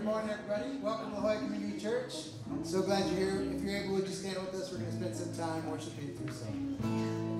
good morning, everybody. Welcome to La Community Church. So glad you're here. If you're able, would you stand with us? We're going to spend some time worshiping through song.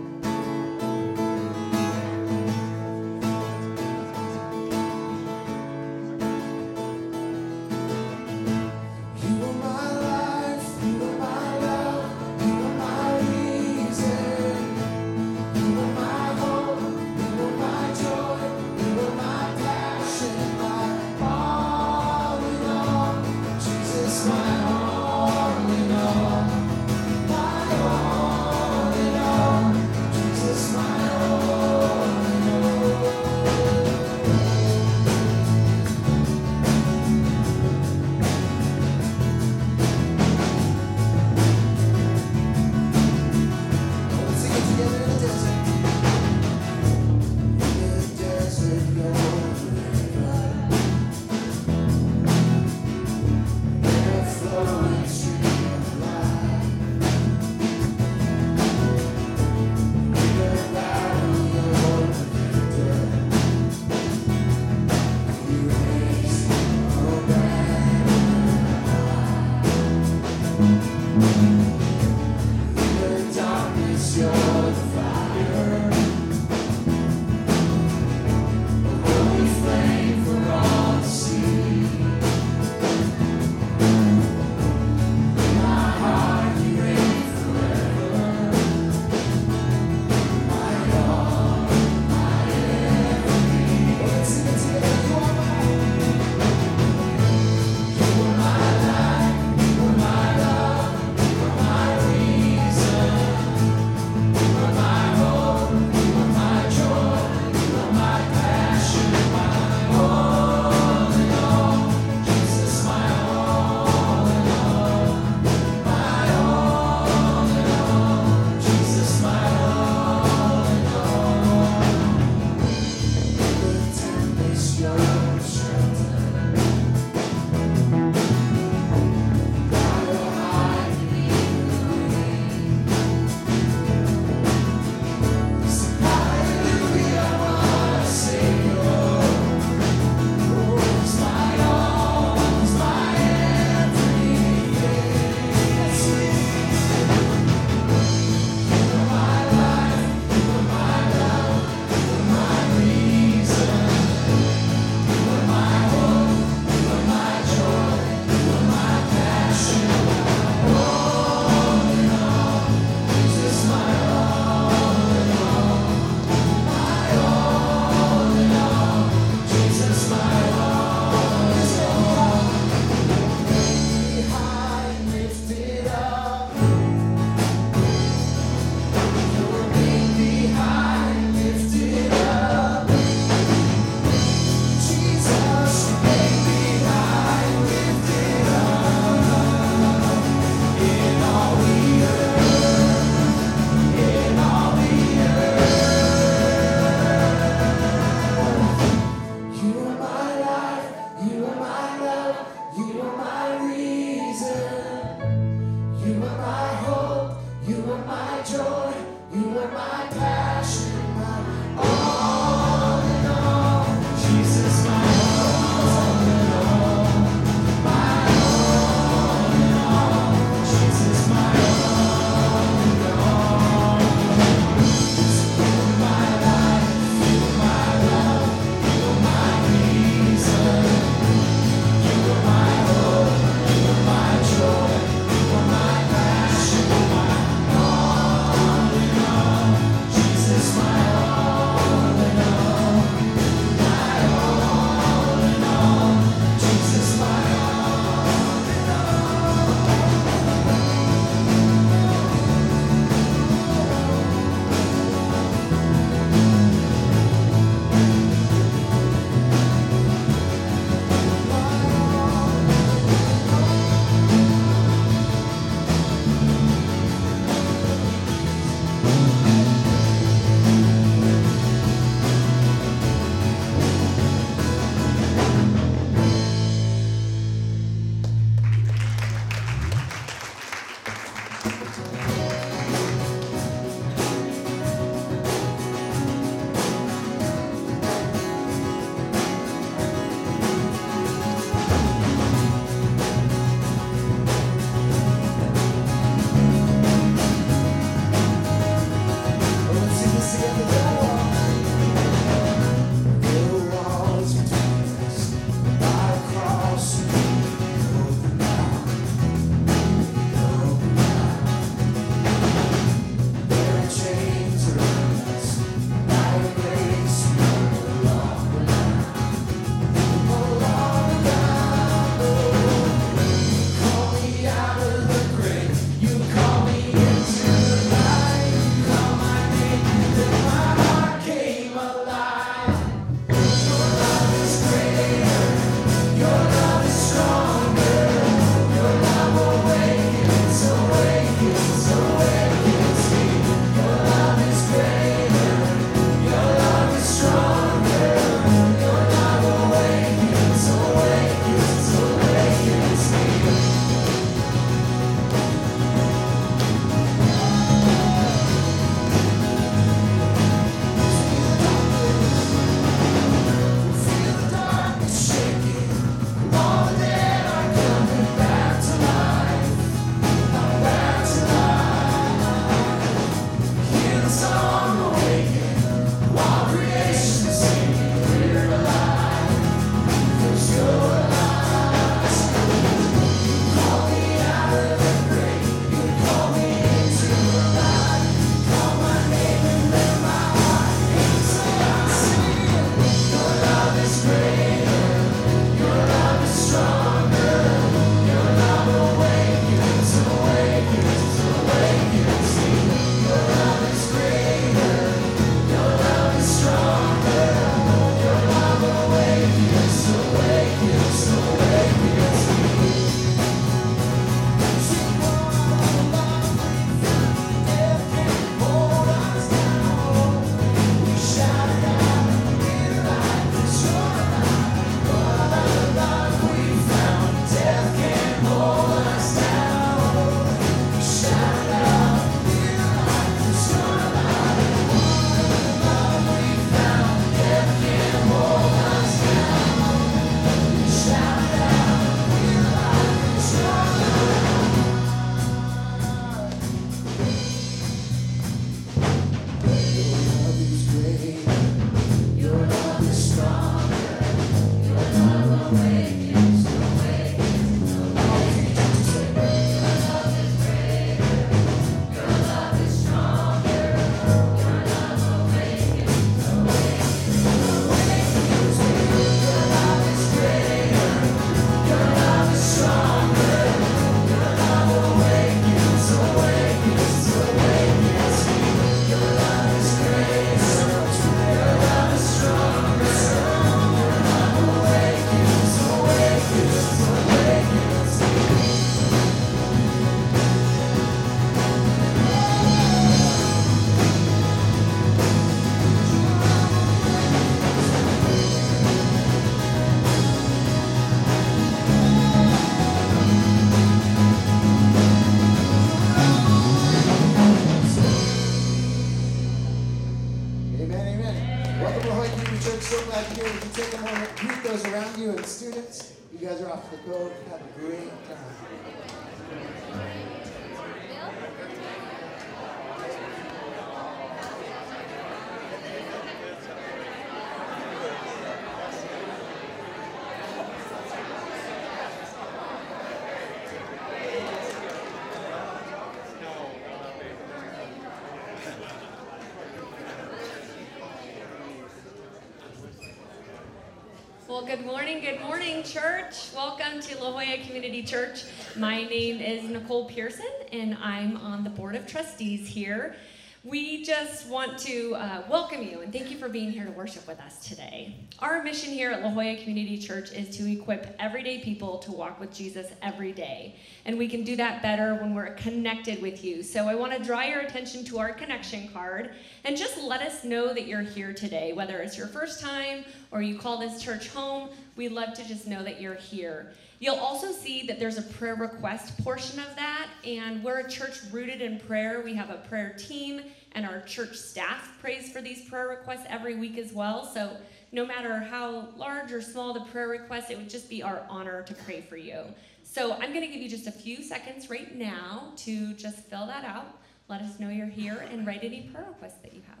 Good morning, good morning, church. Welcome to La Jolla Community Church. My name is Nicole Pearson, and I'm on the board of trustees here. We just want to uh, welcome you and thank you for being here to worship with us today. Our mission here at La Jolla Community Church is to equip everyday people to walk with Jesus every day. And we can do that better when we're connected with you. So I want to draw your attention to our connection card and just let us know that you're here today, whether it's your first time or you call this church home. We'd love to just know that you're here. You'll also see that there's a prayer request portion of that, and we're a church rooted in prayer. We have a prayer team, and our church staff prays for these prayer requests every week as well. So, no matter how large or small the prayer request, it would just be our honor to pray for you. So, I'm going to give you just a few seconds right now to just fill that out. Let us know you're here and write any prayer requests that you have.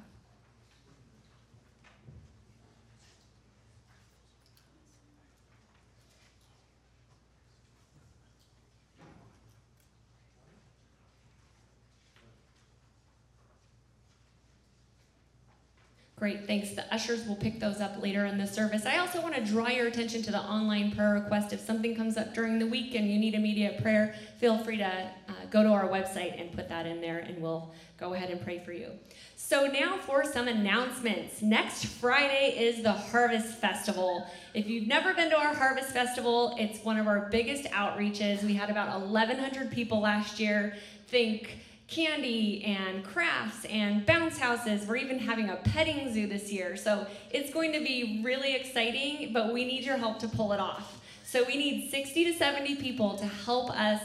Great, thanks. The ushers will pick those up later in the service. I also want to draw your attention to the online prayer request. If something comes up during the week and you need immediate prayer, feel free to uh, go to our website and put that in there, and we'll go ahead and pray for you. So, now for some announcements. Next Friday is the Harvest Festival. If you've never been to our Harvest Festival, it's one of our biggest outreaches. We had about 1,100 people last year. Think candy and crafts and bounce houses. We're even having a petting zoo this year. So it's going to be really exciting, but we need your help to pull it off. So we need 60 to 70 people to help us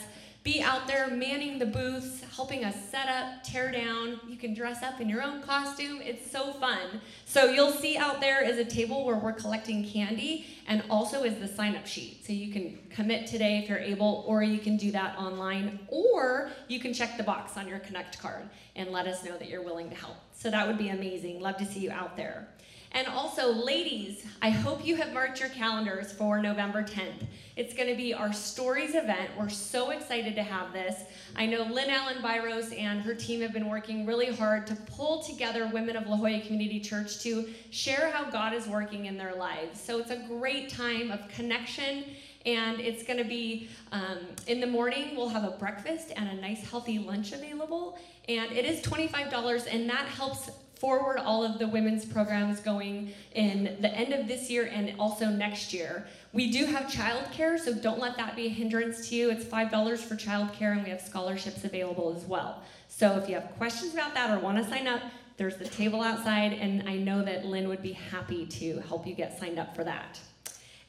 be out there manning the booths, helping us set up, tear down. You can dress up in your own costume. It's so fun. So you'll see out there is a table where we're collecting candy and also is the sign up sheet. So you can commit today if you're able, or you can do that online, or you can check the box on your Connect card and let us know that you're willing to help. So that would be amazing. Love to see you out there. And also, ladies, I hope you have marked your calendars for November 10th. It's going to be our Stories event. We're so excited to have this. I know Lynn Allen Byros and her team have been working really hard to pull together women of La Jolla Community Church to share how God is working in their lives. So it's a great time of connection and it's going to be um, in the morning we'll have a breakfast and a nice healthy lunch available and it is $25 and that helps forward all of the women's programs going in the end of this year and also next year. We do have childcare, so don't let that be a hindrance to you. It's $5 for childcare, and we have scholarships available as well. So if you have questions about that or want to sign up, there's the table outside, and I know that Lynn would be happy to help you get signed up for that.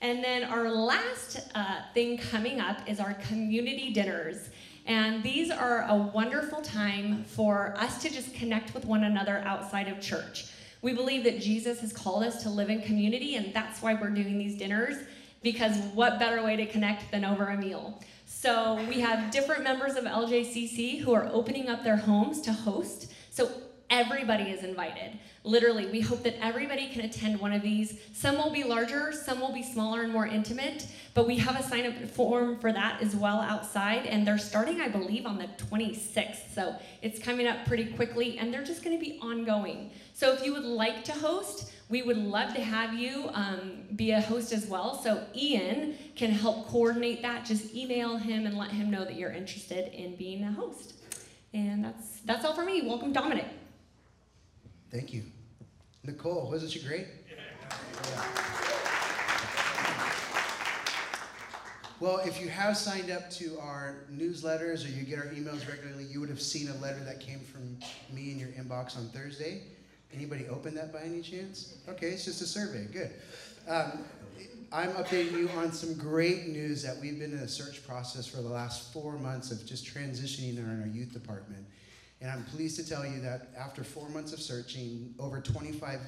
And then our last uh, thing coming up is our community dinners. And these are a wonderful time for us to just connect with one another outside of church. We believe that Jesus has called us to live in community, and that's why we're doing these dinners, because what better way to connect than over a meal? So we have different members of LJCC who are opening up their homes to host. So everybody is invited. Literally, we hope that everybody can attend one of these. Some will be larger, some will be smaller and more intimate, but we have a sign up form for that as well outside, and they're starting, I believe, on the 26th. So it's coming up pretty quickly, and they're just going to be ongoing. So if you would like to host, we would love to have you um, be a host as well. So Ian can help coordinate that. Just email him and let him know that you're interested in being a host. And that's that's all for me. Welcome, Dominic. Thank you. Nicole, wasn't she great? Yeah. Well, if you have signed up to our newsletters or you get our emails regularly, you would have seen a letter that came from me in your inbox on Thursday. Anybody open that by any chance? Okay, it's just a survey. Good. Um, I'm updating you on some great news that we've been in a search process for the last four months of just transitioning in our youth department. And I'm pleased to tell you that after four months of searching, over 25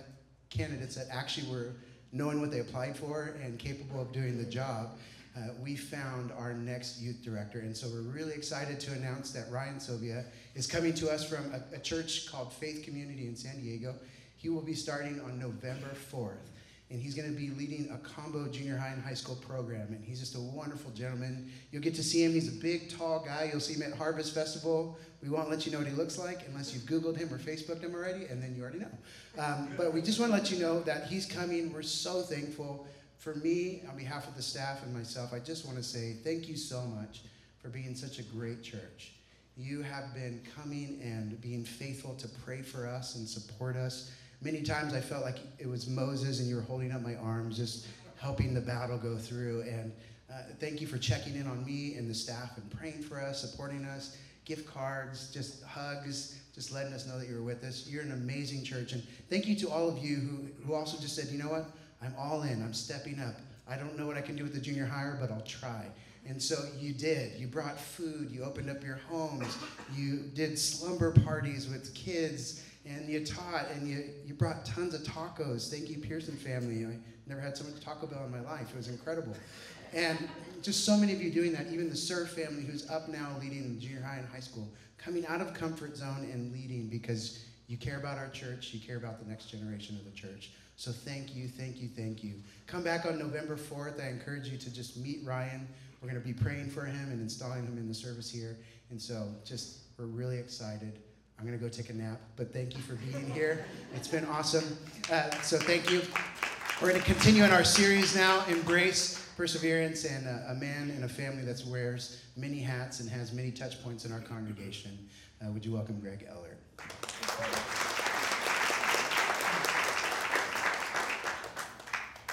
candidates that actually were knowing what they applied for and capable of doing the job, uh, we found our next youth director. And so we're really excited to announce that Ryan Sylvia is coming to us from a, a church called Faith Community in San Diego. He will be starting on November 4th and he's going to be leading a combo junior high and high school program. And he's just a wonderful gentleman. You'll get to see him. He's a big, tall guy. You'll see him at Harvest Festival. We won't let you know what he looks like unless you've Googled him or Facebooked him already, and then you already know. Um, but we just want to let you know that he's coming. We're so thankful. For me, on behalf of the staff and myself, I just want to say thank you so much for being such a great church. You have been coming and being faithful to pray for us and support us Many times I felt like it was Moses and you were holding up my arms, just helping the battle go through. And uh, thank you for checking in on me and the staff and praying for us, supporting us, gift cards, just hugs, just letting us know that you're with us. You're an amazing church. And thank you to all of you who, who also just said, you know what? I'm all in. I'm stepping up. I don't know what I can do with the junior hire, but I'll try. And so you did. You brought food. You opened up your homes. You did slumber parties with kids and you taught and you, you brought tons of tacos. Thank you, Pearson family. I never had so much Taco Bell in my life. It was incredible. And just so many of you doing that, even the Sir family who's up now leading junior high and high school, coming out of comfort zone and leading because you care about our church, you care about the next generation of the church. So thank you, thank you, thank you. Come back on November 4th. I encourage you to just meet Ryan. We're going to be praying for him and installing him in the service here. And so just, we're really excited. I'm going to go take a nap, but thank you for being here. It's been awesome. Uh, so thank you. We're going to continue in our series now Embrace Perseverance and a, a man and a family that wears many hats and has many touch points in our congregation. Uh, would you welcome Greg Ehlert?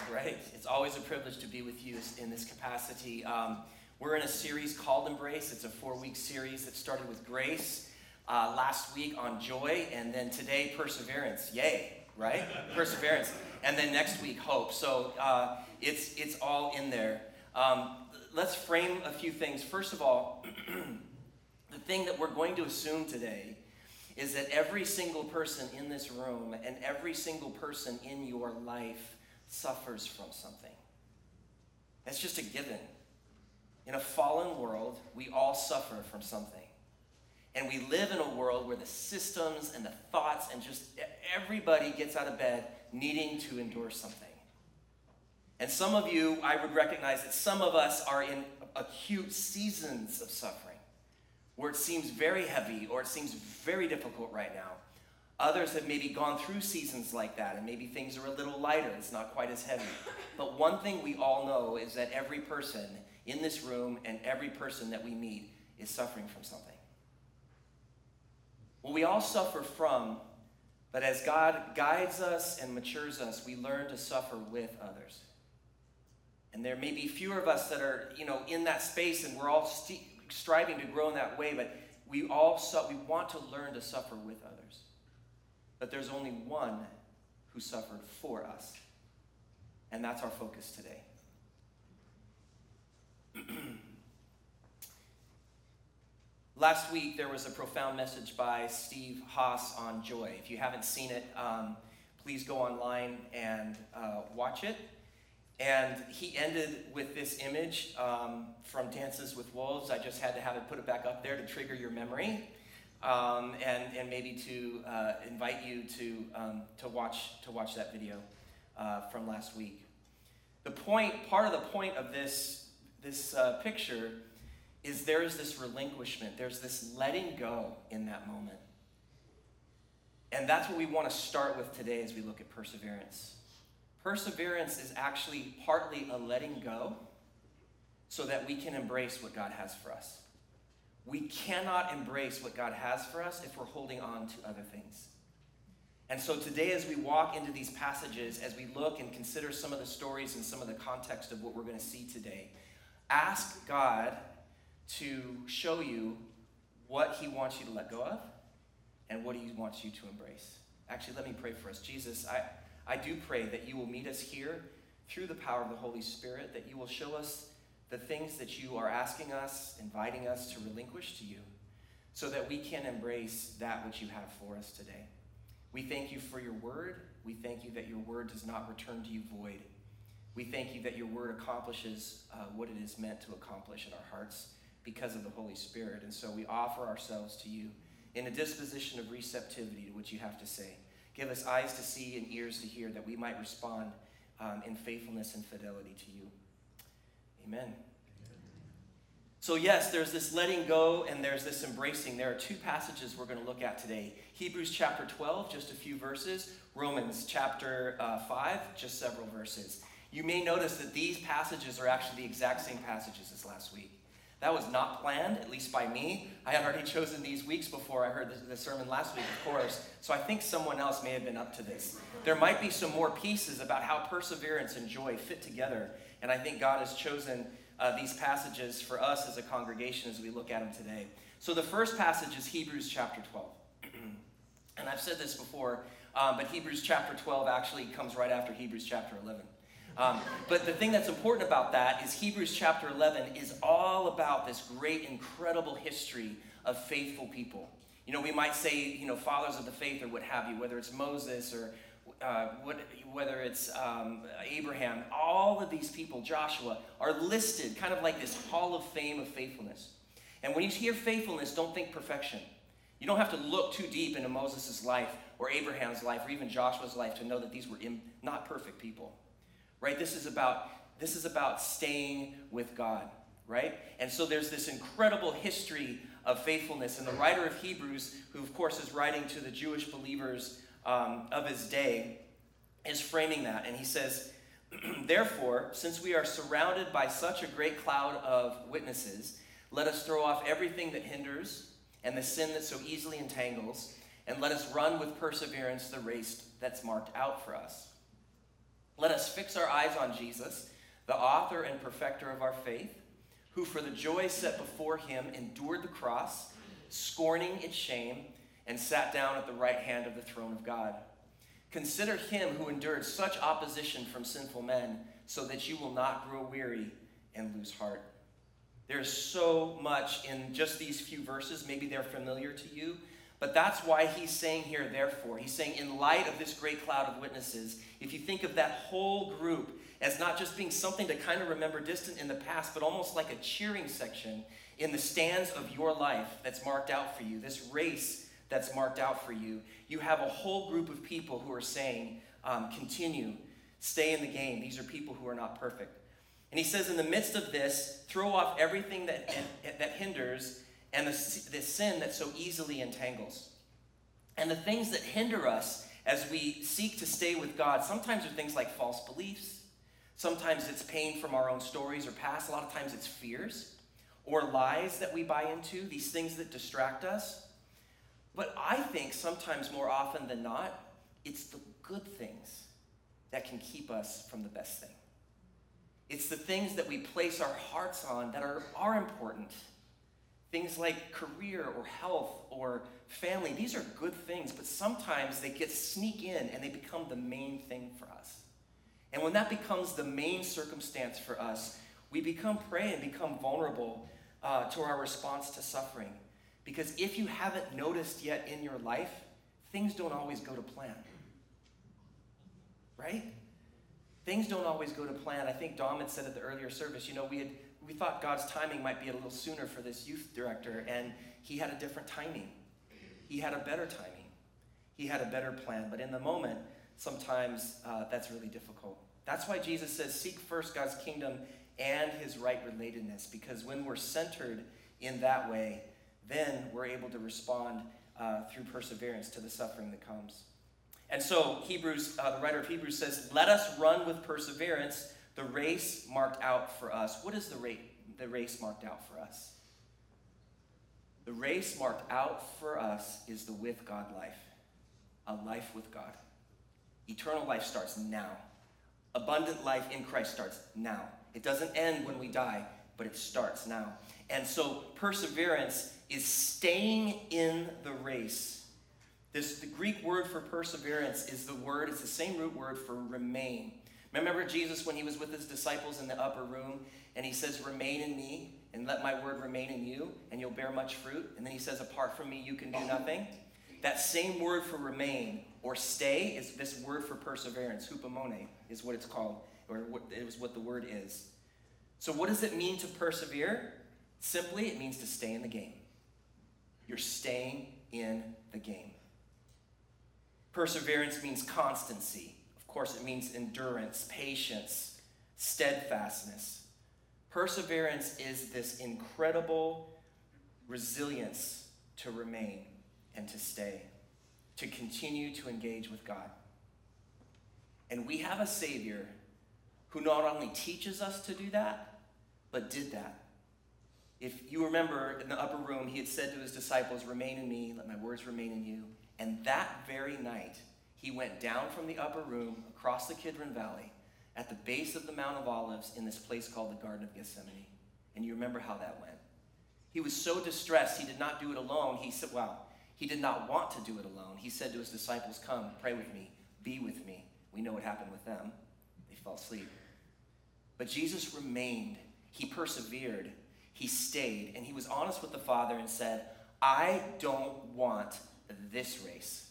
Great. It's always a privilege to be with you in this capacity. Um, we're in a series called Embrace. It's a four week series that started with grace uh, last week on joy, and then today, perseverance. Yay, right? perseverance. And then next week, hope. So uh, it's, it's all in there. Um, let's frame a few things. First of all, the thing that we're going to assume today is that every single person in this room and every single person in your life suffers from something. That's just a given. In a fallen world, we all suffer from something. And we live in a world where the systems and the thoughts and just everybody gets out of bed needing to endure something. And some of you, I would recognize that some of us are in acute seasons of suffering where it seems very heavy or it seems very difficult right now. Others have maybe gone through seasons like that and maybe things are a little lighter, it's not quite as heavy. But one thing we all know is that every person in this room and every person that we meet is suffering from something. Well, we all suffer from, but as God guides us and matures us, we learn to suffer with others. And there may be fewer of us that are, you know, in that space, and we're all st- striving to grow in that way. But we all su- we want to learn to suffer with others. But there's only one who suffered for us, and that's our focus today. Last week, there was a profound message by Steve Haas on joy. If you haven't seen it, um, please go online and uh, watch it. And he ended with this image um, from Dances with Wolves. I just had to have it put it back up there to trigger your memory. Um, and, and maybe to uh, invite you to, um, to, watch, to watch that video uh, from last week. The point, part of the point of this, this uh, picture is there is this relinquishment, there's this letting go in that moment. And that's what we want to start with today as we look at perseverance. Perseverance is actually partly a letting go so that we can embrace what God has for us. We cannot embrace what God has for us if we're holding on to other things. And so today, as we walk into these passages, as we look and consider some of the stories and some of the context of what we're going to see today, ask God to show you what he wants you to let go of and what he wants you to embrace. Actually, let me pray for us. Jesus, I, I do pray that you will meet us here through the power of the Holy Spirit, that you will show us the things that you are asking us, inviting us to relinquish to you, so that we can embrace that which you have for us today. We thank you for your word. We thank you that your word does not return to you void. We thank you that your word accomplishes uh, what it is meant to accomplish in our hearts because of the Holy Spirit. And so we offer ourselves to you in a disposition of receptivity to what you have to say. Give us eyes to see and ears to hear that we might respond um, in faithfulness and fidelity to you. Amen. So, yes, there's this letting go and there's this embracing. There are two passages we're going to look at today Hebrews chapter 12, just a few verses, Romans chapter uh, 5, just several verses. You may notice that these passages are actually the exact same passages as last week. That was not planned, at least by me. I had already chosen these weeks before I heard the, the, sermon last week, of course. So I think someone else may have been up to this. There might be some more pieces about how perseverance and joy fit together. And I think God has chosen uh, these passages for us as a congregation as we look at them today. So the first passage is Hebrews chapter 12. and I've said this before, um, but Hebrews chapter 12 actually comes right after Hebrews chapter 11. Um, but the thing that's important about that is Hebrews chapter 11 is all about this great, incredible history of faithful people. You know, we might say, you know, fathers of the faith or what have you, whether it's Moses or uh, what, whether it's um, Abraham, all of these people, Joshua, are listed kind of like this hall of fame of faithfulness. And when you hear faithfulness, don't think perfection. You don't have to look too deep into Moses' life or Abraham's life or even Joshua's life to know that these were not perfect people right? This is about this is about staying with God, right? And so there's this incredible history of faithfulness. And the writer of Hebrews, who of course is writing to the Jewish believers um, of his day, is framing that. And he says, Therefore, since we are surrounded by such a great cloud of witnesses, let us throw off everything that hinders and the sin that so easily entangles, and let us run with perseverance the race that's marked out for us let us fix our eyes on Jesus, the author and perfecter of our faith, who for the joy set before him endured the cross, scorning its shame, and sat down at the right hand of the throne of God. Consider him who endured such opposition from sinful men, so that you will not grow weary and lose heart. There's so much in just these few verses. Maybe they're familiar to you, but that's why he's saying here, therefore. He's saying, in light of this great cloud of witnesses, if you think of that whole group as not just being something to kind of remember distant in the past, but almost like a cheering section in the stands of your life that's marked out for you, this race that's marked out for you, you have a whole group of people who are saying, um, continue, stay in the game. These are people who are not perfect. And he says, in the midst of this, throw off everything that, that hinders and the, the sin that so easily entangles. And the things that hinder us as we seek to stay with God sometimes are things like false beliefs. Sometimes it's pain from our own stories or past. A lot of times it's fears or lies that we buy into, these things that distract us. But I think sometimes more often than not, it's the good things that can keep us from the best thing. It's the things that we place our hearts on that are, are important Things like career or health or family, these are good things, but sometimes they get sneak in and they become the main thing for us. And when that becomes the main circumstance for us, we become prey and become vulnerable uh, to our response to suffering. Because if you haven't noticed yet in your life, things don't always go to plan. Right? Things don't always go to plan. I think Dom had said at the earlier service, you know, we had we thought God's timing might be a little sooner for this youth director, and he had a different timing. He had a better timing. He had a better plan. But in the moment, sometimes uh, that's really difficult. That's why Jesus says, Seek first God's kingdom and his right relatedness, because when we're centered in that way, then we're able to respond uh, through perseverance to the suffering that comes. And so, Hebrews, uh, the writer of Hebrews says, Let us run with perseverance the race marked out for us. What is the, ra- the race marked out for us? The race marked out for us is the with God life, a life with God. Eternal life starts now. Abundant life in Christ starts now. It doesn't end when we die, but it starts now. And so perseverance is staying in the race. This the Greek word for perseverance is the word, it's the same root word for remain. Remember Jesus when he was with his disciples in the upper room and he says, Remain in me and let my word remain in you and you'll bear much fruit. And then he says, Apart from me, you can do nothing. That same word for remain or stay is this word for perseverance, hupomone is what it's called, or what it was what the word is. So what does it mean to persevere? Simply, it means to stay in the game. You're staying in the game. Perseverance means constancy. Of course, it means endurance, patience, steadfastness. Perseverance is this incredible resilience to remain and to stay, to continue to engage with God. And we have a Savior who not only teaches us to do that, but did that. If you remember in the upper room, he had said to his disciples, Remain in me, let my words remain in you. And that very night, he went down from the upper room across the Kidron Valley at the base of the Mount of Olives in this place called the Garden of Gethsemane. And you remember how that went. He was so distressed, he did not do it alone. He said, Well, he did not want to do it alone. He said to his disciples, Come, pray with me, be with me. We know what happened with them. They fell asleep. But Jesus remained, he persevered, he stayed, and he was honest with the Father and said, I don't want this race.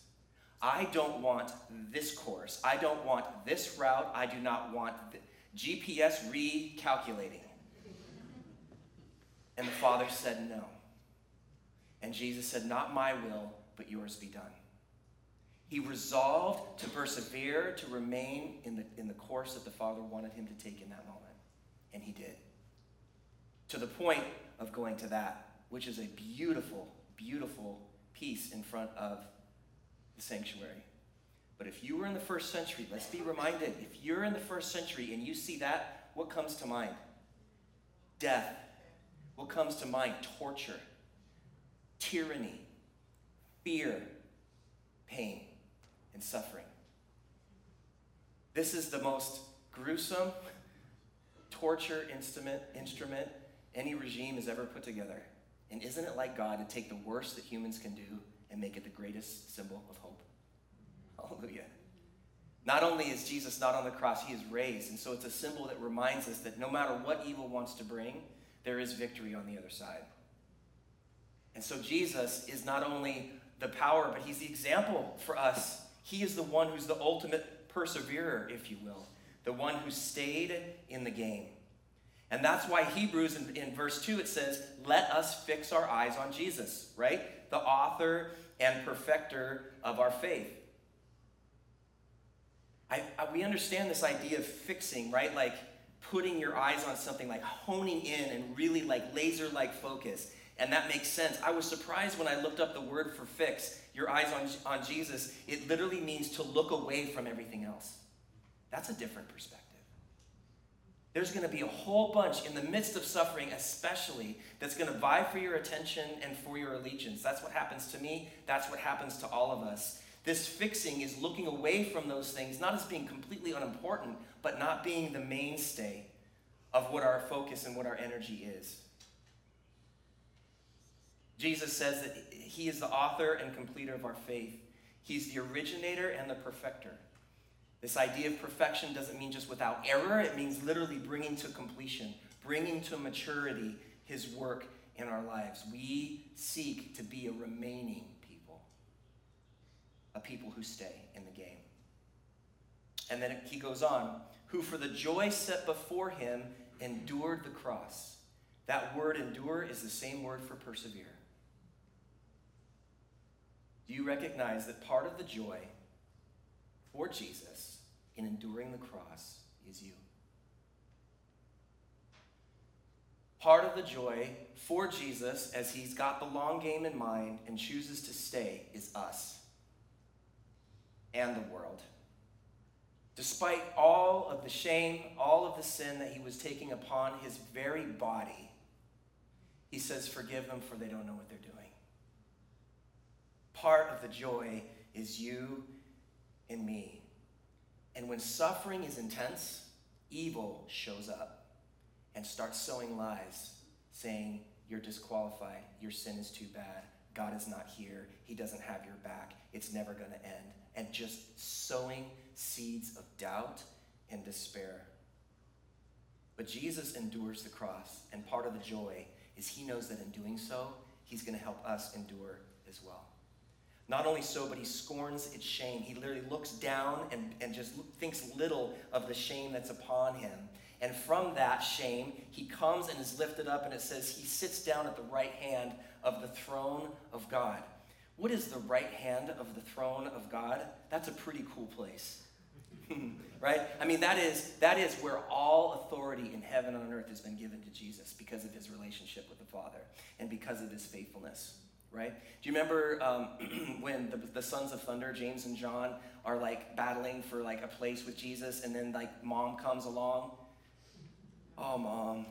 I don't want this course. I don't want this route. I do not want GPS recalculating. And the Father said, No. And Jesus said, Not my will, but yours be done. He resolved to persevere, to remain in the, in the course that the Father wanted him to take in that moment. And he did. To the point of going to that, which is a beautiful, beautiful piece in front of the sanctuary. But if you were in the first century, let's be reminded if you're in the first century and you see that, what comes to mind? Death. What comes to mind? Torture, tyranny, fear, pain, and suffering. This is the most gruesome torture instrument, instrument any regime has ever put together. And isn't it like God to take the worst that humans can do and make it the greatest symbol of hope? Hallelujah. Not only is Jesus not on the cross, he is raised. And so it's a symbol that reminds us that no matter what evil wants to bring, there is victory on the other side. And so Jesus is not only the power, but he's the example for us. He is the one who's the ultimate perseverer, if you will, the one who stayed in the game. And that's why Hebrews in, in, verse 2 it says, Let us fix our eyes on Jesus, right? The author and perfecter of our faith. I, I, we understand this idea of fixing, right? Like putting your eyes on something, like honing in and really like laser like focus. And that makes sense. I was surprised when I looked up the word for fix, your eyes on, on Jesus. It literally means to look away from everything else. That's a different perspective. There's going to be a whole bunch in the midst of suffering, especially, that's going to vie for your attention and for your allegiance. That's what happens to me. That's what happens to all of us. This fixing is looking away from those things, not as being completely unimportant, but not being the mainstay of what our focus and what our energy is. Jesus says that he is the author and completer of our faith. He's the originator and the perfecter. This idea of perfection doesn't mean just without error, it means literally bringing to completion, bringing to maturity his work in our lives. We seek to be a remaining people, a people who stay in the game. And then he goes on, who for the joy set before him endured the cross. That word endure is the same word for persevere. Do you recognize that part of the joy for Jesus in enduring the cross is you? Part of the joy for Jesus as he's got the long game in mind and chooses to stay is us and the world. Despite all of the shame, all of the sin that he was taking upon his very body, he says, Forgive them, for they don't know what they're doing. Part of the joy is you and me. And when suffering is intense, evil shows up and starts sowing lies, saying, You're disqualified, your sin is too bad, God is not here, He doesn't have your back, it's never going to end. And just sowing seeds of doubt and despair. But Jesus endures the cross, and part of the joy is He knows that in doing so, He's going to help us endure as well. Not only so, but he scorns its shame. He literally looks down and, and just thinks little of the shame that's upon him. And from that shame, he comes and is lifted up, and it says he sits down at the right hand of the throne of God. What is the right hand of the throne of God? That's a pretty cool place. right? I mean, that is, that is where all authority in heaven and on earth has been given to Jesus because of his relationship with the Father and because of his faithfulness right? Do you remember um, when the, the sons of thunder, James and John, are like battling for like a place with Jesus, and then like mom comes along? Oh, mom,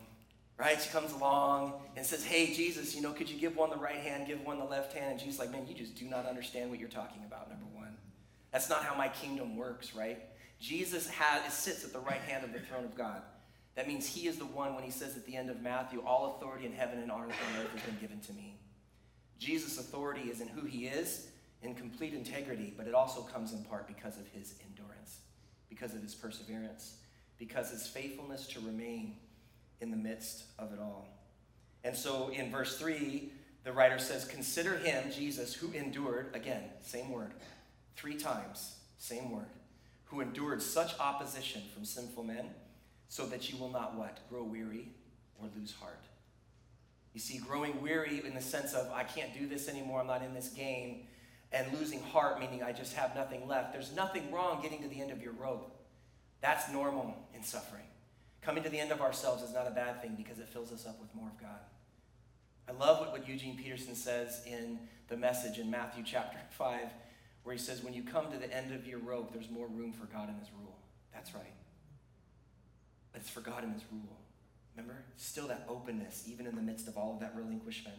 right? She comes along and says, Hey, Jesus, you know, could you give one the right hand, give one the left hand? And Jesus like, Man, you just do not understand what you're talking about, number one. That's not how my kingdom works, right? Jesus has, sits at the right hand of the throne of God. That means he is the one when he says at the end of Matthew, All authority in heaven and on earth has been given to me. Jesus' authority is in who he is, in complete integrity, but it also comes in part because of his endurance, because of his perseverance, because his faithfulness to remain in the midst of it all. And so in verse 3, the writer says, Consider him, Jesus, who endured, again, same word, three times, same word, who endured such opposition from sinful men, so that you will not what? Grow weary or lose heart. You see, growing weary in the sense of, I can't do this anymore, I'm not in this game, and losing heart, meaning I just have nothing left. There's nothing wrong getting to the end of your rope. That's normal in suffering. Coming to the end of ourselves is not a bad thing because it fills us up with more of God. I love what, what Eugene Peterson says in the message in Matthew chapter 5, where he says, When you come to the end of your rope, there's more room for God in his rule. That's right. But it's for God in his rule. Remember? Still that openness, even in the midst of all of that relinquishment.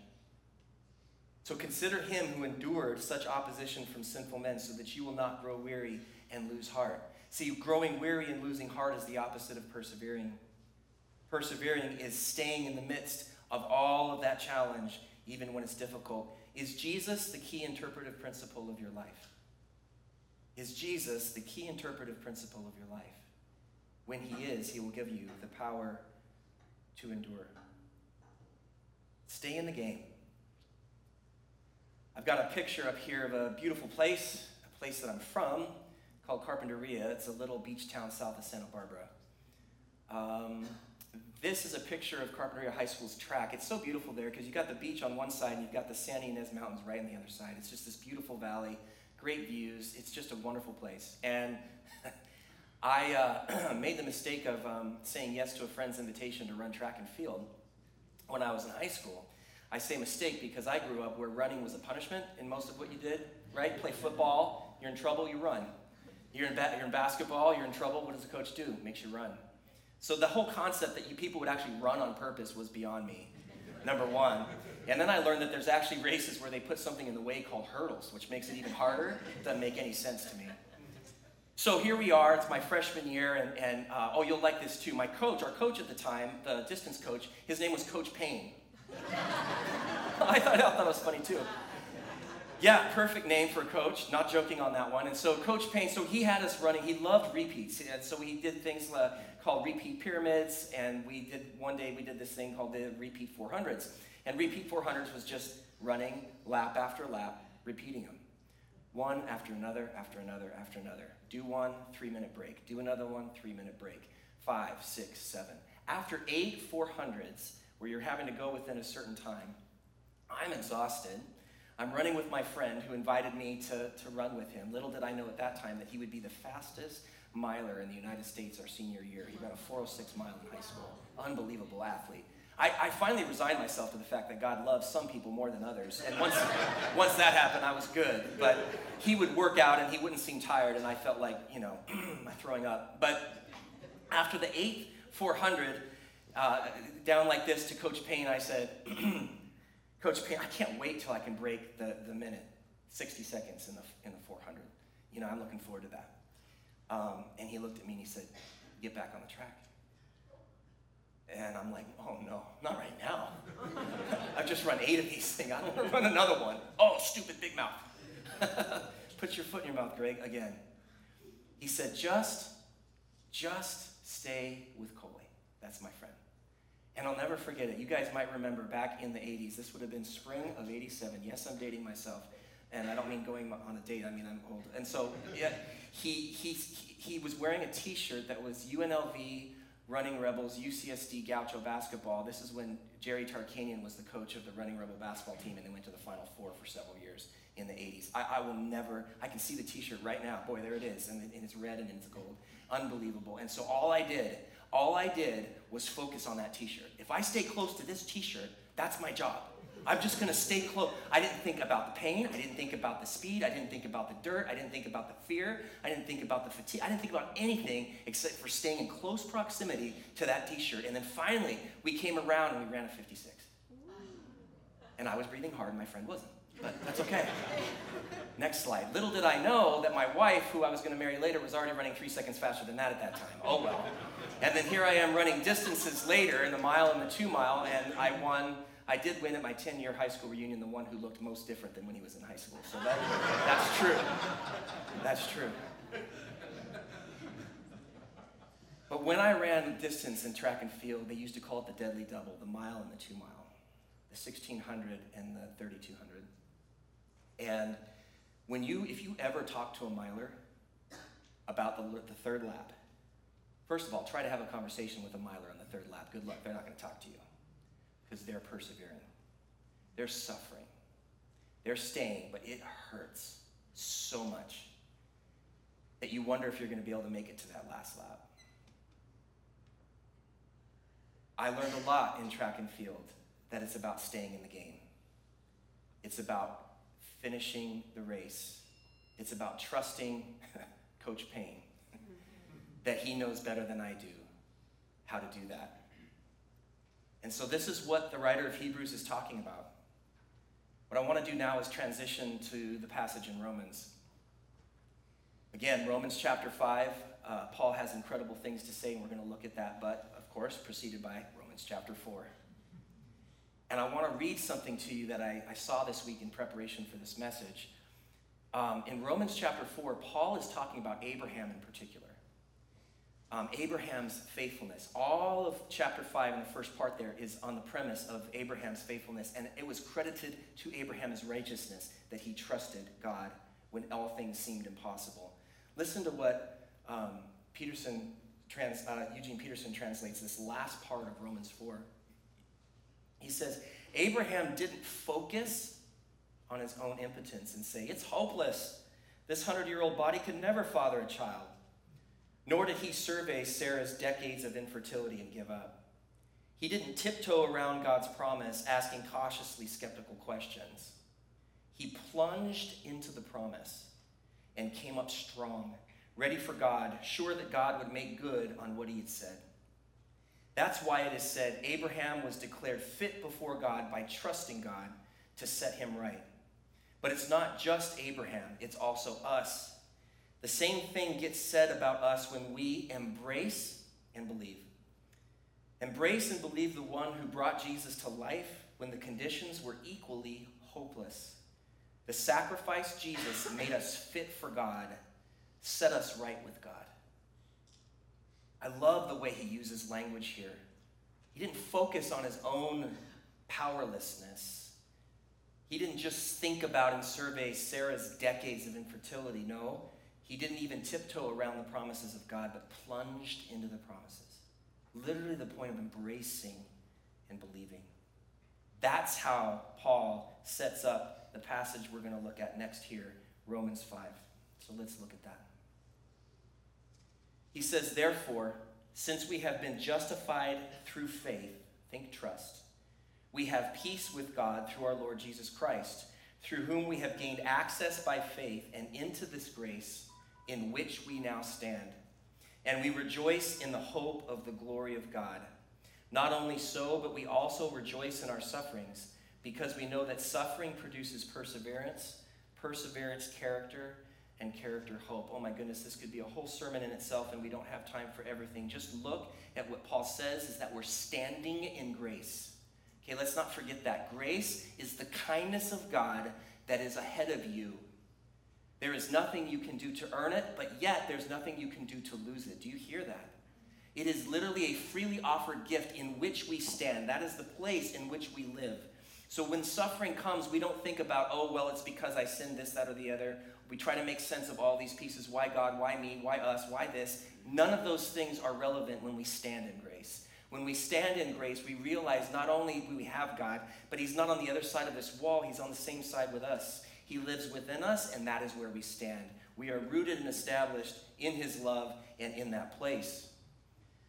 So consider him who endured such opposition from sinful men so that you will not grow weary and lose heart. See, growing weary and losing heart is the opposite of persevering. Persevering is staying in the midst of all of that challenge, even when it's difficult. Is Jesus the key interpretive principle of your life? Is Jesus the key interpretive principle of your life? When he is, he will give you the power to endure. Stay in the game. I've got a picture up here of a beautiful place, a place that I'm from, called Carpinteria. It's a little beach town south of Santa Barbara. Um, this is a picture of Carpinteria High School's track. It's so beautiful there because you've got the beach on one side and you've got the San Ynez Mountains right on the other side. It's just this beautiful valley, great views. It's just a wonderful place. And I uh, made the mistake of um, saying yes to a friend's invitation to run track and field when I was in high school. I say mistake because I grew up where running was a punishment in most of what you did, right? Play football, you're in trouble, you run. You're in, ba- you're in basketball, you're in trouble, what does the coach do? Makes you run. So the whole concept that you people would actually run on purpose was beyond me, number one. And then I learned that there's actually races where they put something in the way called hurdles, which makes it even harder. Doesn't make any sense to me. So here we are, it's my freshman year, and, and uh, oh, you'll like this too. My coach, our coach at the time, the distance coach, his name was Coach Payne. I, thought, I thought was funny too. Yeah, perfect name for a coach. Not joking on that one. And so Coach Payne, so he had us running. He loved repeats, and so we did things uh, called repeat pyramids. And we did one day we did this thing called the repeat 400s. And repeat 400s was just running lap after lap, repeating them, one after another, after another, after another. Do one, three minute break. Do another one, three minute break. Five, six, seven. After eight 400s, where you're having to go within a certain time, I'm exhausted. I'm running with my friend who invited me to, to run with him. Little did I know at that time that he would be the fastest miler in the United States our senior year. He ran a 406 mile in high school. Unbelievable athlete. I, I, finally resigned myself to the fact that God loves some people more than others. And once, once that happened, I was good. But he would work out and he wouldn't seem tired, and I felt like, you know, throwing up. But after the eighth 400, uh, down like this to Coach Payne, I said, Coach Payne, I can't wait till I can break the, the minute, 60 seconds in the, in the 400. You know, I'm looking forward to that. Um, and he looked at me and he said, Get back on the track. And I'm like, oh no, not right now. I've just run eight of these things. I don't want to run another one. Oh, stupid big mouth. Put your foot in your mouth, Greg, again. He said, just, just stay with Coley. That's my friend. And I'll never forget it. You guys might remember back in the 80s, this would have been spring of 87. Yes, I'm dating myself. and I don't mean going on a date. I mean I'm old. And so yeah, he he he was wearing a T-shirt that was UNLV Running Rebels UCSB Gaucho basketball. This is when Jerry Tarkanian was the coach of the Running Rebel basketball team, and they went to the Final Four for several years in the 80s. I, I will never. I can see the T-shirt right now. Boy, there it is, and, and it's red and it's gold. Unbelievable. And so all I did, all I did was focus on that T-shirt. If I stay close to this T-shirt, that's my job. I'm just gonna stay close. I didn't think about the pain. I didn't think about the speed. I didn't think about the dirt. I didn't think about the fear. I didn't think about the fatigue. I didn't think about anything except for staying in close proximity to that t shirt. And then finally, we came around and we ran a 56. And I was breathing hard, and my friend wasn't. But that's okay. Next slide. Little did I know that my wife, who I was going to marry later, was already running three seconds faster than that at that time. Oh well. And then here I am running distances later in the mile and the two mile, and I won I did win at my 10 year high school reunion the one who looked most different than when he was in high school. So that, that's true. That's true. But when I ran distance in track and field, they used to call it the deadly double the mile and the two mile, the 1600 and the 3200. And when you, if you ever talk to a miler about the, the third lap, first of all, try to have a conversation with a miler on the third lap. Good luck, they're not going to talk to you because they're persevering. They're suffering. They're staying, but it hurts so much that you wonder if you're going to be able to make it to that last lap. I learned a lot in track and field that it's about staying in the game. It's about finishing the race. It's about trusting Coach Payne mm-hmm. that he knows better than I do how to do that. And so, this is what the writer of Hebrews is talking about. What I want to do now is transition to the passage in Romans. Again, Romans chapter 5, uh, Paul has incredible things to say, and we're going to look at that, but of course, preceded by Romans chapter 4. And I want to read something to you that I, I saw this week in preparation for this message. Um, in Romans chapter 4, Paul is talking about Abraham in particular um, Abraham's faithfulness. All of chapter 5 in the first part there is on the premise of Abraham's faithfulness, and it was credited to Abraham as righteousness that he trusted God when all things seemed impossible. Listen to what um, Peterson trans, uh, Eugene Peterson translates this last part of Romans 4. He says, Abraham didn't focus on his own impotence and say, It's hopeless. This hundred year old body could never father a child. Nor did he survey Sarah's decades of infertility and give up. He didn't tiptoe around God's promise, asking cautiously skeptical questions. He plunged into the promise and came up strong, ready for God, sure that God would make good on what he had said. That's why it is said Abraham was declared fit before God by trusting God to set him right. But it's not just Abraham, it's also us the same thing gets said about us when we embrace and believe. Embrace and believe the one who brought Jesus to life when the conditions were equally hopeless. The sacrifice Jesus made us fit for God, set us right with God. I love the way he uses language here. He didn't focus on his own powerlessness. He didn't just think about and survey Sarah's decades of infertility. No, he didn't even tiptoe around the promises of God, but plunged into the promises. Literally, the point of embracing and believing. That's how Paul sets up the passage we're going to look at next here, Romans 5. So let's look at that. He says, Therefore, since we have been justified through faith, think trust, we have peace with God through our Lord Jesus Christ, through whom we have gained access by faith and into this grace in which we now stand. And we rejoice in the hope of the glory of God. Not only so, but we also rejoice in our sufferings, because we know that suffering produces perseverance, perseverance, character, and character, hope. Oh my goodness, this could be a whole sermon in itself, and we don't have time for everything. Just look at what Paul says is that we're standing in grace. Okay, let's not forget that. Grace is the kindness of God that is ahead of you there is nothing you can do to earn it, but yet there's nothing you can do to lose it. Do you hear that? It is literally a freely offered gift in which we stand. That is the place in which we live. So when suffering comes, we don't think about, oh, well, it's because I sinned this, that, or the other. We try to make sense of all these pieces. Why God? Why me? Why us? Why this? None of those things are relevant when we stand in grace. When we stand in grace, we realize not only do we have God, but He's not on the other side of this wall, He's on the same side with us. He lives within us, and that is where we stand. We are rooted and established in His love and in that place.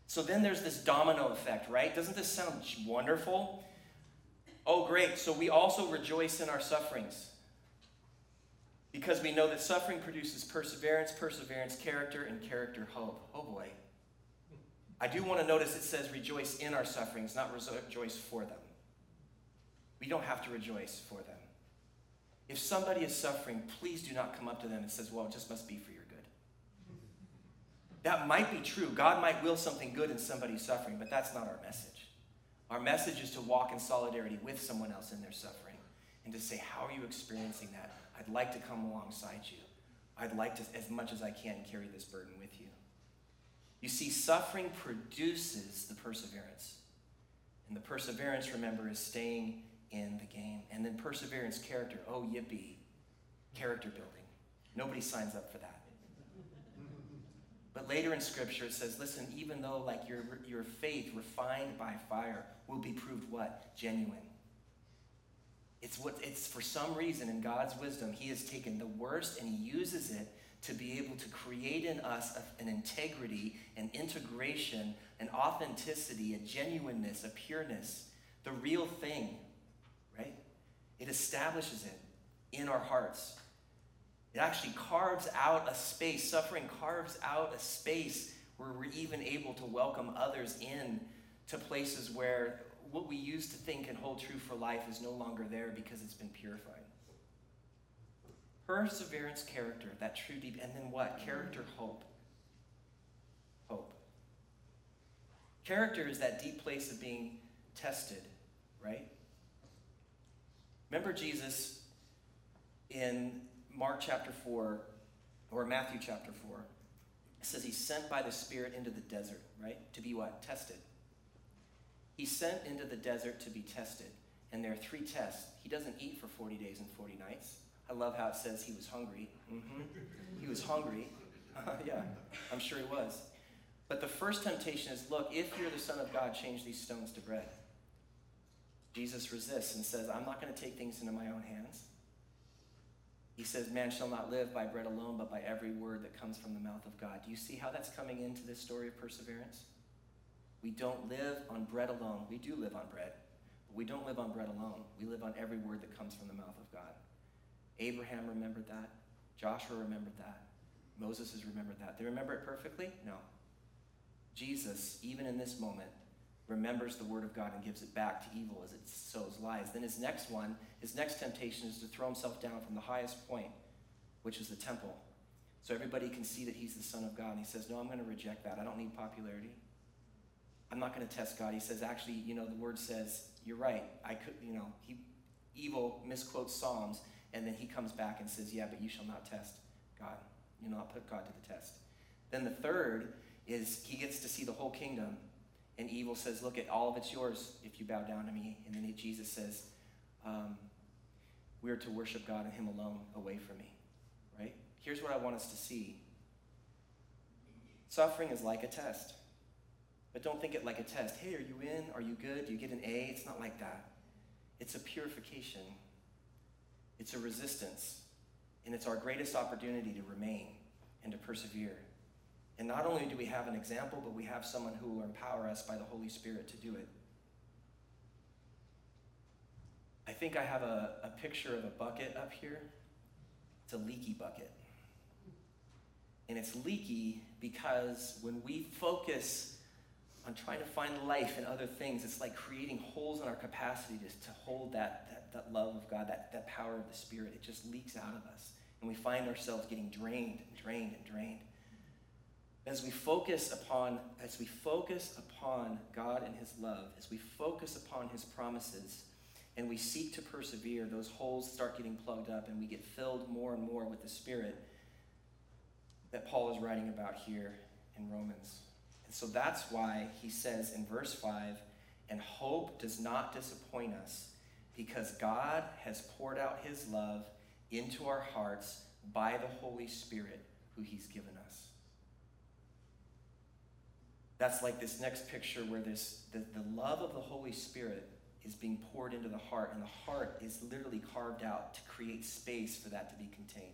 So then there's this domino effect, right? Doesn't this sound wonderful? Oh, great. So we also rejoice in our sufferings because we know that suffering produces perseverance, perseverance, character, and character, hope. Oh boy. I do want to notice it says rejoice in our sufferings, not rejoice for them. We don't have to rejoice for them. If somebody is suffering, please do not come up to them and says, "Well, it just must be for your good." That might be true. God might will something good in somebody's suffering, but that's not our message. Our message is to walk in solidarity with someone else in their suffering and to say, "How are you experiencing that? I'd like to come alongside you. I'd like to, as much as I can, carry this burden with you." You see, suffering produces the perseverance. And the perseverance, remember, is staying in the game. And then perseverance, character. Oh, yippee. Character building. Nobody signs up for that. But later in Scripture, it says, listen, even though like your, your faith refined by fire will be proved what? Genuine. It's what it's for some reason in God's wisdom, He has taken the worst and He uses it to be able to create in us an integrity, an integration, an authenticity, a genuineness, a pureness, the real thing? It establishes it in our hearts. It actually carves out a space, suffering carves out a space where we're even able to welcome others in to places where what we used to think and hold true for life is no longer there because it's been purified. Perseverance, character, that true deep, and then what? Character, hope. Hope. Character is that deep place of being tested, right? Remember Jesus in Mark chapter 4 or Matthew chapter 4. It says he's sent by the Spirit into the desert, right? To be what? Tested. He's sent into the desert to be tested. And there are three tests. He doesn't eat for 40 days and 40 nights. I love how it says he was hungry. Mm-hmm. He was hungry. yeah, I'm sure he was. But the first temptation is look, if you're the Son of God, change these stones to bread. Jesus resists and says, I'm not going to take things into my own hands. He says, Man shall not live by bread alone, but by every word that comes from the mouth of God. Do you see how that's coming into this story of perseverance? We don't live on bread alone. We do live on bread, but we don't live on bread alone. We live on every word that comes from the mouth of God. Abraham remembered that. Joshua remembered that. Moses has remembered that. They remember it perfectly? No. Jesus, even in this moment, remembers the word of God and gives it back to evil as it sows lies. Then his next one, his next temptation is to throw himself down from the highest point, which is the temple. So everybody can see that he's the Son of God. And he says, No, I'm going to reject that. I don't need popularity. I'm not going to test God. He says, Actually, you know, the word says, You're right. I could, you know, he evil misquotes Psalms. And then he comes back and says, Yeah, but you shall not test God. You will not put God to the test. Then the third is he gets to see the whole kingdom. And evil says, Look, at all of it's yours if you bow down to me. And then Jesus says, um, We are to worship God and Him alone away from me. Right? Here's what I want us to see suffering is like a test. But don't think it like a test. Hey, are you in? Are you good? Do you get an A? It's not like that. It's a purification it's a resistance, and it's our greatest opportunity to remain and to persevere. And not only do we have an example, but we have someone who will empower us by the Holy Spirit to do it. I think I have a, a picture of a bucket up here. It's a leaky bucket. And it's leaky because when we focus on trying to find life in other things, it's like creating holes in our capacity to, to hold that, that that love of God, that, that power of the Spirit, it just leaks out of us. And we find ourselves getting drained and drained and drained. As we focus upon, as we focus upon God and His love, as we focus upon His promises, and we seek to persevere, those holes start getting plugged up and we get filled more and more with the Spirit that Paul is writing about here in Romans. And so that's why he says in verse 5 and hope does not disappoint us because God has poured out his love into our hearts by the Holy Spirit who he's given us. That's like this next picture where this the, the love of the Holy Spirit is being poured into the heart, and the heart is literally carved out to create space for that to be contained.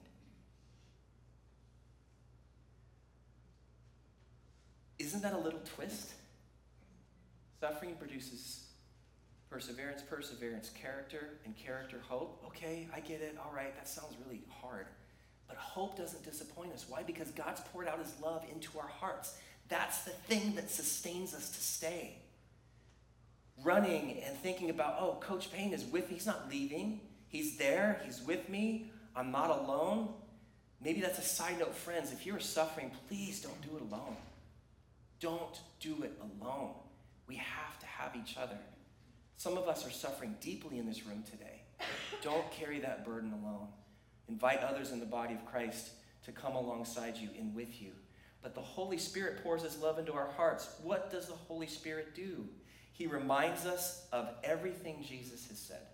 Isn't that a little twist? Suffering produces perseverance, perseverance, character, and character, hope. Okay, I get it. All right, that sounds really hard. But hope doesn't disappoint us. Why? Because God's poured out his love into our hearts. That's the thing that sustains us to stay. Running and thinking about, oh, Coach Payne is with me. He's not leaving. He's there. He's with me. I'm not alone. Maybe that's a side note, friends. If you're suffering, please don't do it alone. Don't do it alone. We have to have each other. Some of us are suffering deeply in this room today. Don't carry that burden alone. Invite others in the body of Christ to come alongside you and with you. But the Holy Spirit pours His love into our hearts. What does the Holy Spirit do? He reminds us of everything Jesus has said.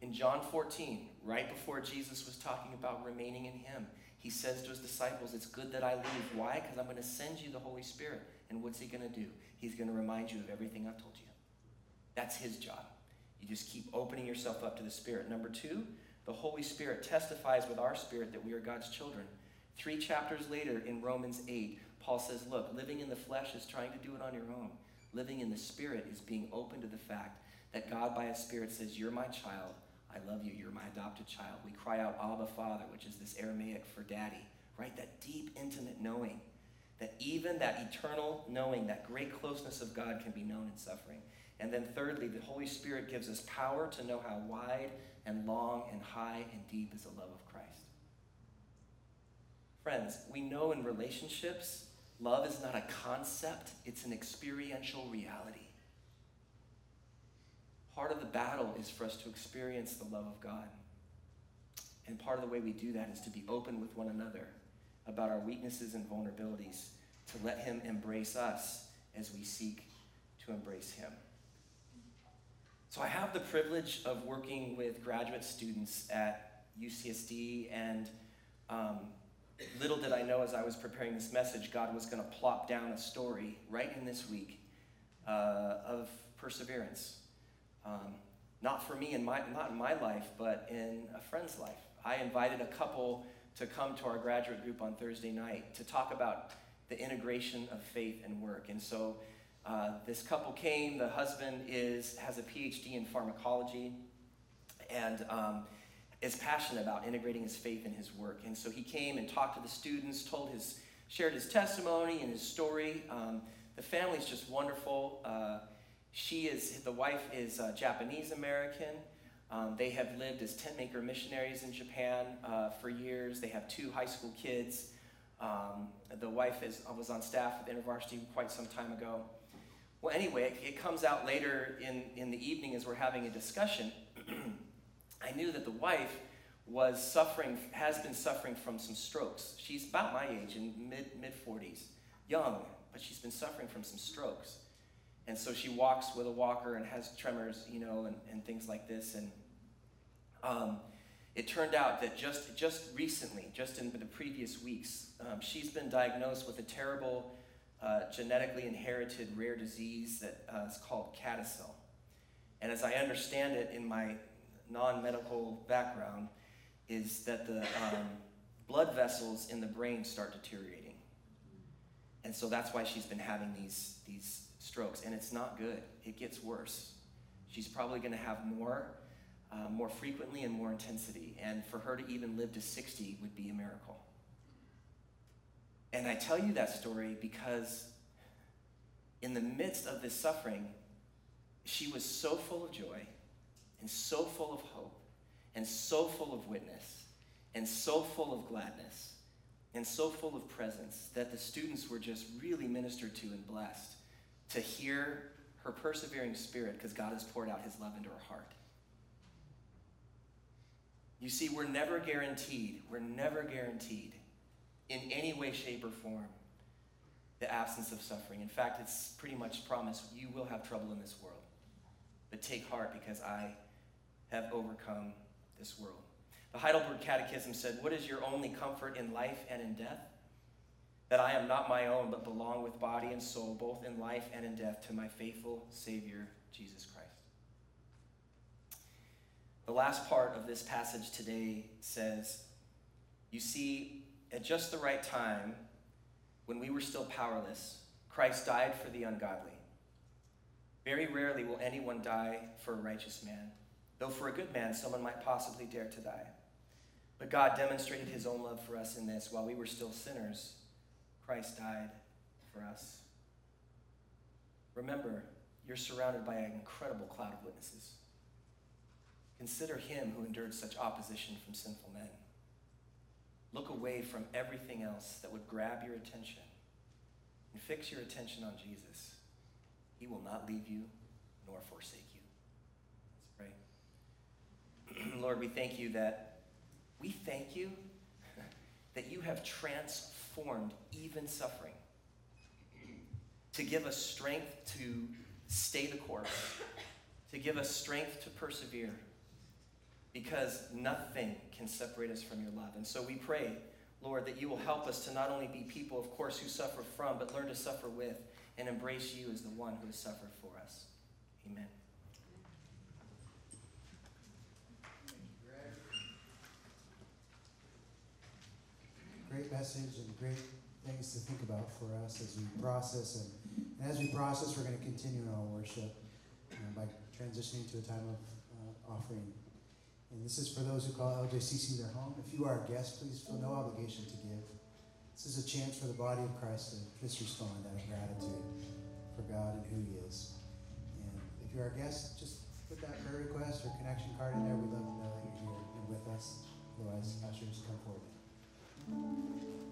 In John 14, right before Jesus was talking about remaining in Him, He says to His disciples, It's good that I leave. Why? Because I'm going to send you the Holy Spirit. And what's He going to do? He's going to remind you of everything I've told you. That's His job. You just keep opening yourself up to the Spirit. Number two, the Holy Spirit testifies with our spirit that we are God's children. Three chapters later in Romans 8, Paul says, Look, living in the flesh is trying to do it on your own. Living in the Spirit is being open to the fact that God, by His Spirit, says, You're my child. I love you. You're my adopted child. We cry out, Abba, Father, which is this Aramaic for daddy, right? That deep, intimate knowing. That even that eternal knowing, that great closeness of God can be known in suffering. And then, thirdly, the Holy Spirit gives us power to know how wide and long and high and deep is the love of. Friends, we know in relationships, love is not a concept, it's an experiential reality. Part of the battle is for us to experience the love of God. And part of the way we do that is to be open with one another about our weaknesses and vulnerabilities, to let Him embrace us as we seek to embrace Him. So I have the privilege of working with graduate students at UCSD, and um, little did I know as I was preparing this message, God was going to plop down a story right in this week uh, of perseverance. Um, not for me in my not in my life, but in a friend's life. I invited a couple to come to our graduate group on Thursday night to talk about the integration of faith and work, and so. Uh, this couple came. The husband is has a PhD in pharmacology, and um, is passionate about integrating his faith in his work. And so he came and talked to the students, told his shared his testimony and his story. Um, the family's just wonderful. Uh, she is the wife is uh, Japanese American. Um, they have lived as tent maker missionaries in Japan uh, for years. They have two high school kids. Um, the wife is, was on staff at InterVarsity quite some time ago. Well, anyway, it, it comes out later in, in the evening as we're having a discussion. I knew that the wife was suffering, has been suffering from some strokes. She's about my age, in mid mid 40s, young, but she's been suffering from some strokes. And so she walks with a walker and has tremors, you know, and, and things like this. And um, it turned out that just, just recently, just in the previous weeks, um, she's been diagnosed with a terrible uh, genetically inherited rare disease that uh, is called CADASIL. And as I understand it in my non-medical background, is that the um, blood vessels in the brain start deteriorating. And so that's why she's been having these, these strokes. And it's not good. It gets worse. She's probably going to have more, uh, more frequently and more intensity. And for her to even live to 60 would be a miracle. And I tell you that story because in the midst of this suffering, she was so full of joy and so full of hope and so full of witness and so full of gladness and so full of presence that the students were just really ministered to and blessed to hear her persevering spirit because God has poured out his love into her heart. You see, we're never guaranteed, we're never guaranteed in any way, shape, or form the absence of suffering. In fact, it's pretty much promised you will have trouble in this world. But take heart because I have overcome this world. The Heidelberg Catechism said, What is your only comfort in life and in death? That I am not my own, but belong with body and soul, both in life and in death, to my faithful Savior, Jesus Christ. The last part of this passage today says, You see, at just the right time, when we were still powerless, Christ died for the ungodly. Very rarely will anyone die for a righteous man, though for a good man, someone might possibly dare to die. But God demonstrated his own love for us in this while we were still sinners, Christ died for us. Remember, you're surrounded by an incredible cloud of witnesses. Consider him who endured such opposition from sinful men. Look away from everything else that would grab your attention and fix your attention on Jesus. He will not leave you nor forsake you. Lord, we thank you that we thank you that you have transformed even suffering to give us strength to stay the course, to give us strength to persevere, because nothing can separate us from your love. And so we pray, Lord, that you will help us to not only be people, of course, who suffer from, but learn to suffer with and embrace you as the one who has suffered for us. Amen. Great message and great things to think about for us as we process. And, and as we process, we're going to continue in our worship by transitioning to a time of uh, offering. And this is for those who call LJCC their home. If you are a guest, please feel no obligation to give. This is a chance for the body of Christ to just respond out of gratitude for God and who He is. And if you're our guest, just put that prayer request or connection card in there. We'd love to know that you're here and with us. Otherwise, ushers come forward. うん。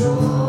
sure.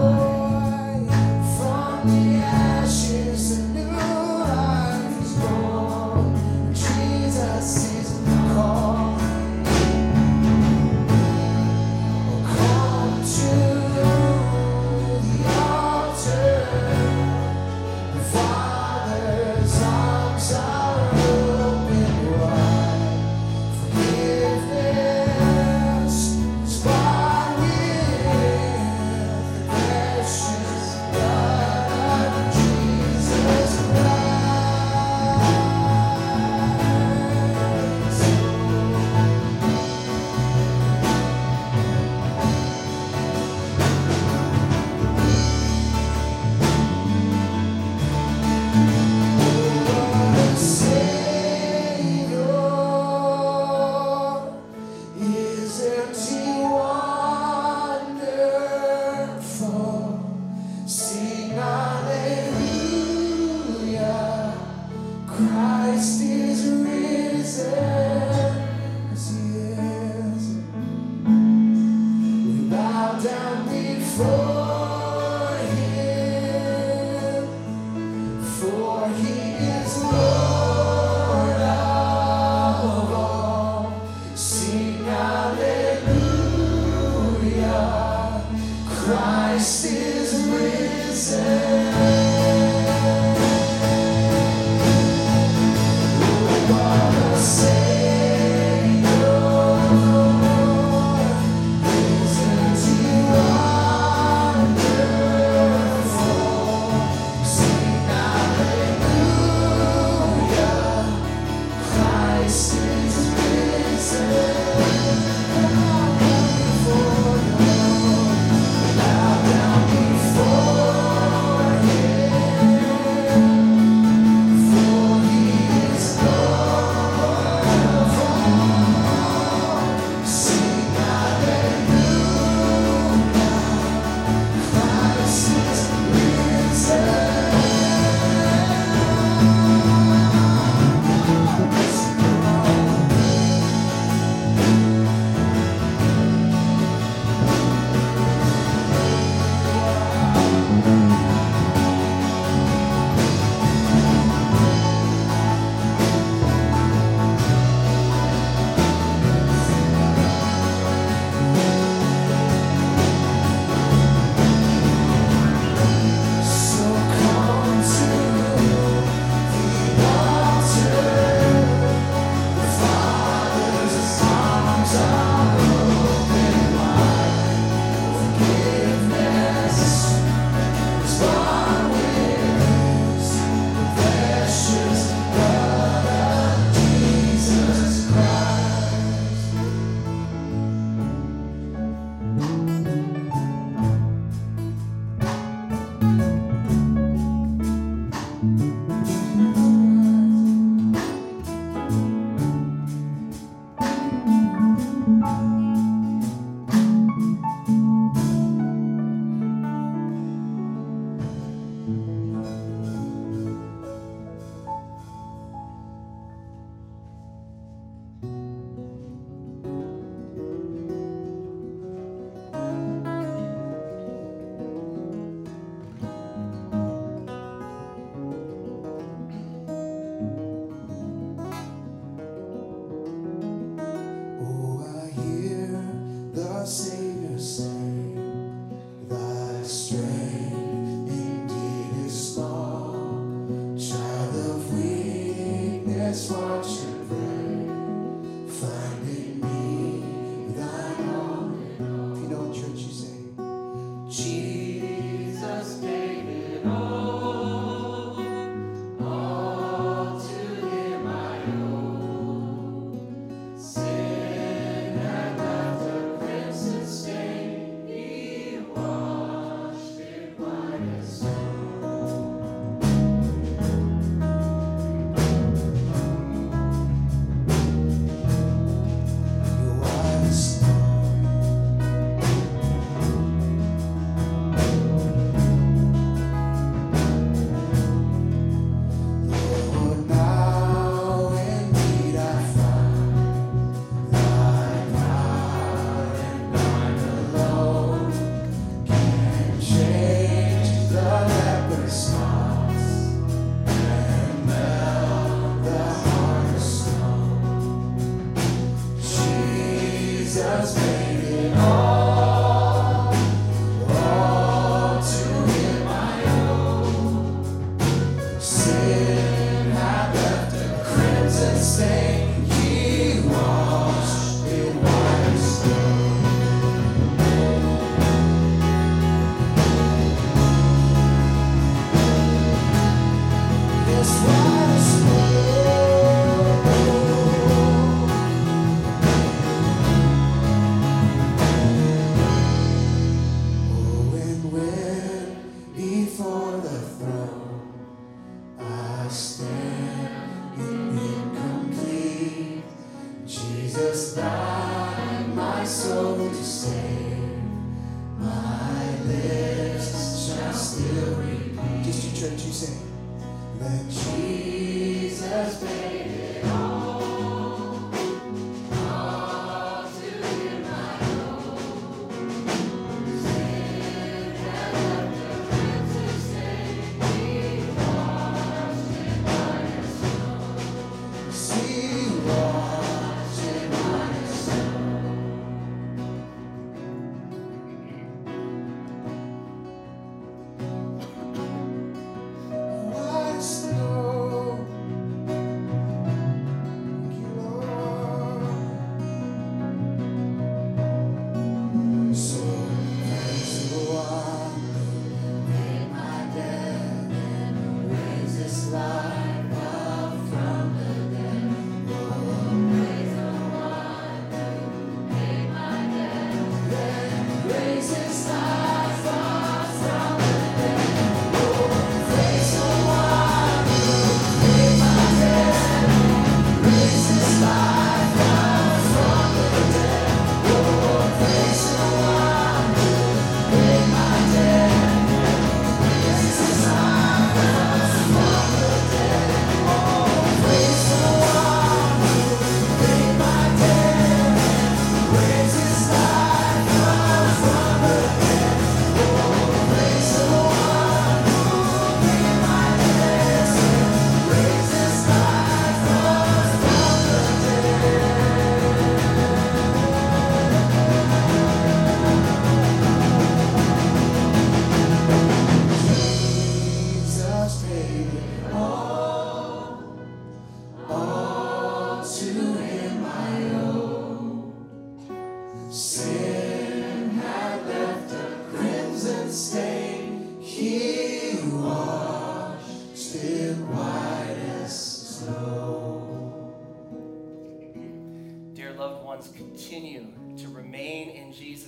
Just your church, you say,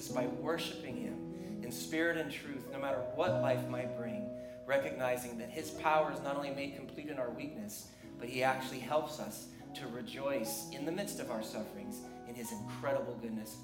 Jesus by worshiping Him in spirit and truth, no matter what life might bring, recognizing that His power is not only made complete in our weakness, but He actually helps us to rejoice in the midst of our sufferings in His incredible goodness